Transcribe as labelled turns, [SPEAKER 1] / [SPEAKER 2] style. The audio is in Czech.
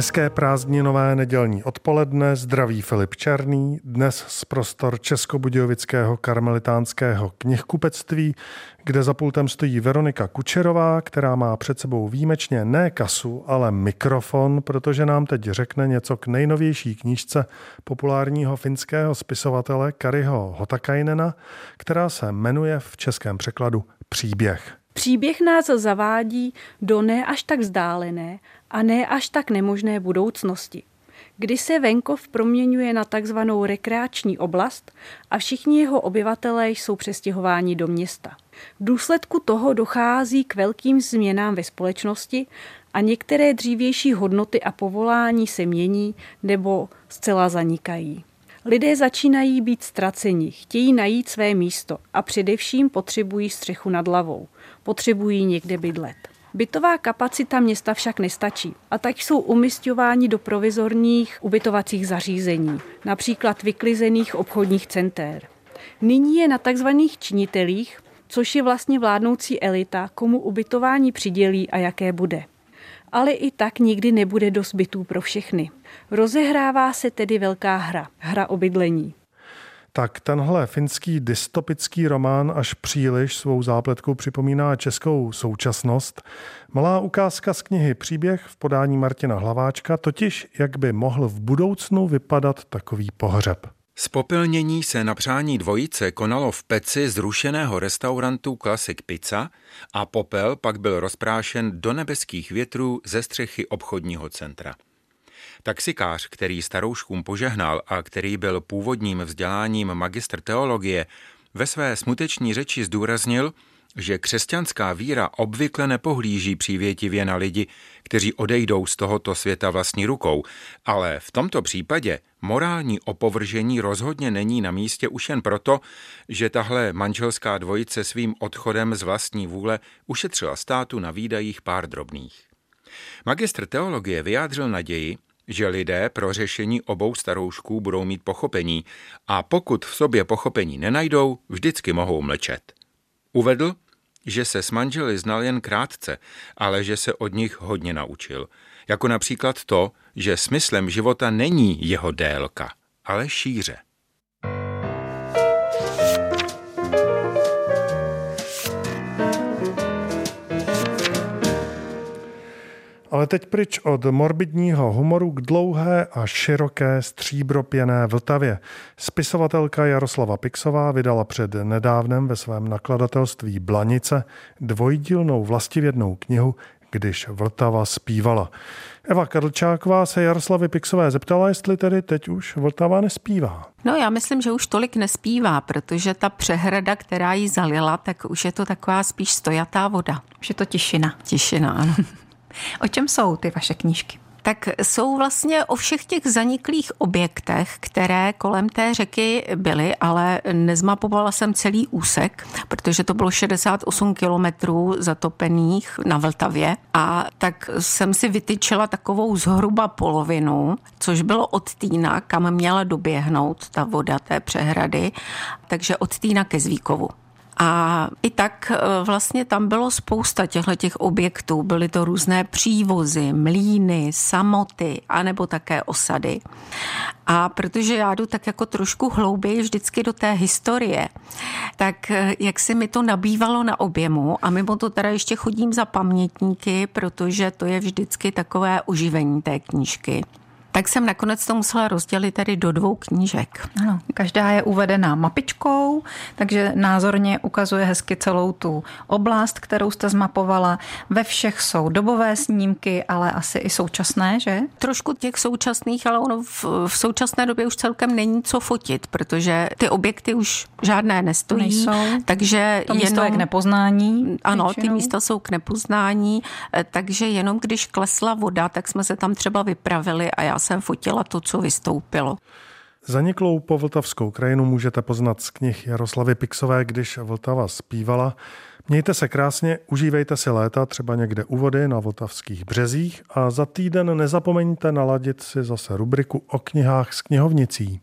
[SPEAKER 1] Hezké prázdninové nedělní odpoledne, zdraví Filip Černý, dnes z prostor Českobudějovického karmelitánského knihkupectví, kde za pultem stojí Veronika Kučerová, která má před sebou výjimečně ne kasu, ale mikrofon, protože nám teď řekne něco k nejnovější knížce populárního finského spisovatele Kariho Hotakainena, která se jmenuje v českém překladu Příběh.
[SPEAKER 2] Příběh nás zavádí do ne až tak vzdálené a ne až tak nemožné budoucnosti, kdy se venkov proměňuje na takzvanou rekreační oblast a všichni jeho obyvatelé jsou přestěhováni do města. V důsledku toho dochází k velkým změnám ve společnosti a některé dřívější hodnoty a povolání se mění nebo zcela zanikají. Lidé začínají být ztraceni, chtějí najít své místo a především potřebují střechu nad hlavou. Potřebují někde bydlet. Bytová kapacita města však nestačí a tak jsou umistováni do provizorních ubytovacích zařízení, například vyklizených obchodních center. Nyní je na tzv. činitelích, což je vlastně vládnoucí elita, komu ubytování přidělí a jaké bude. Ale i tak nikdy nebude dost bytů pro všechny. Rozehrává se tedy velká hra, hra o bydlení
[SPEAKER 1] tak tenhle finský dystopický román až příliš svou zápletkou připomíná českou současnost. Malá ukázka z knihy Příběh v podání Martina Hlaváčka, totiž jak by mohl v budoucnu vypadat takový pohřeb.
[SPEAKER 3] Spopelnění se na přání dvojice konalo v peci zrušeného restaurantu Classic Pizza a popel pak byl rozprášen do nebeských větrů ze střechy obchodního centra. Taxikář, který starouškům požehnal a který byl původním vzděláním magistr teologie, ve své smuteční řeči zdůraznil, že křesťanská víra obvykle nepohlíží přívětivě na lidi, kteří odejdou z tohoto světa vlastní rukou, ale v tomto případě morální opovržení rozhodně není na místě už jen proto, že tahle manželská dvojice svým odchodem z vlastní vůle ušetřila státu na výdajích pár drobných. Magistr teologie vyjádřil naději, že lidé pro řešení obou staroušků budou mít pochopení a pokud v sobě pochopení nenajdou, vždycky mohou mlčet. Uvedl, že se s manželi znal jen krátce, ale že se od nich hodně naučil. Jako například to, že smyslem života není jeho délka, ale šíře.
[SPEAKER 1] Ale teď pryč od morbidního humoru k dlouhé a široké stříbropěné Vltavě. Spisovatelka Jaroslava Pixová vydala před nedávnem ve svém nakladatelství Blanice dvojdílnou vlastivědnou knihu když Vltava zpívala. Eva Kadlčáková se Jaroslavy Pixové zeptala, jestli tedy teď už Vltava nespívá.
[SPEAKER 4] No já myslím, že už tolik nespívá, protože ta přehrada, která ji zalila, tak už je to taková spíš stojatá voda.
[SPEAKER 5] Už je to tišina.
[SPEAKER 4] Tišina, ano.
[SPEAKER 5] O čem jsou ty vaše knížky?
[SPEAKER 4] tak jsou vlastně o všech těch zaniklých objektech, které kolem té řeky byly, ale nezmapovala jsem celý úsek, protože to bylo 68 kilometrů zatopených na Vltavě a tak jsem si vytyčila takovou zhruba polovinu, což bylo od Týna, kam měla doběhnout ta voda té přehrady, takže od Týna ke Zvíkovu. A i tak e, vlastně tam bylo spousta těchto těch objektů. Byly to různé přívozy, mlíny, samoty, anebo také osady. A protože já jdu tak jako trošku hlouběji vždycky do té historie, tak e, jak se mi to nabývalo na objemu a mimo to teda ještě chodím za pamětníky, protože to je vždycky takové oživení té knížky tak jsem nakonec to musela rozdělit tady do dvou knížek.
[SPEAKER 5] Ano, každá je uvedená mapičkou, takže názorně ukazuje hezky celou tu oblast, kterou jste zmapovala. Ve všech jsou dobové snímky, ale asi i současné, že?
[SPEAKER 4] Trošku těch současných, ale ono v, v současné době už celkem není co fotit, protože ty objekty už žádné nestojí.
[SPEAKER 5] Nejsou.
[SPEAKER 4] Takže
[SPEAKER 5] to místo jenom, je k nepoznání.
[SPEAKER 4] Ano, většinou. ty místa jsou k nepoznání, eh, takže jenom když klesla voda, tak jsme se tam třeba vypravili a já jsem fotila to, co vystoupilo.
[SPEAKER 1] Zaniklou povltavskou krajinu můžete poznat z knih Jaroslavy Pixové, když Vltava zpívala. Mějte se krásně, užívejte si léta třeba někde u vody na vltavských březích a za týden nezapomeňte naladit si zase rubriku o knihách s knihovnicí.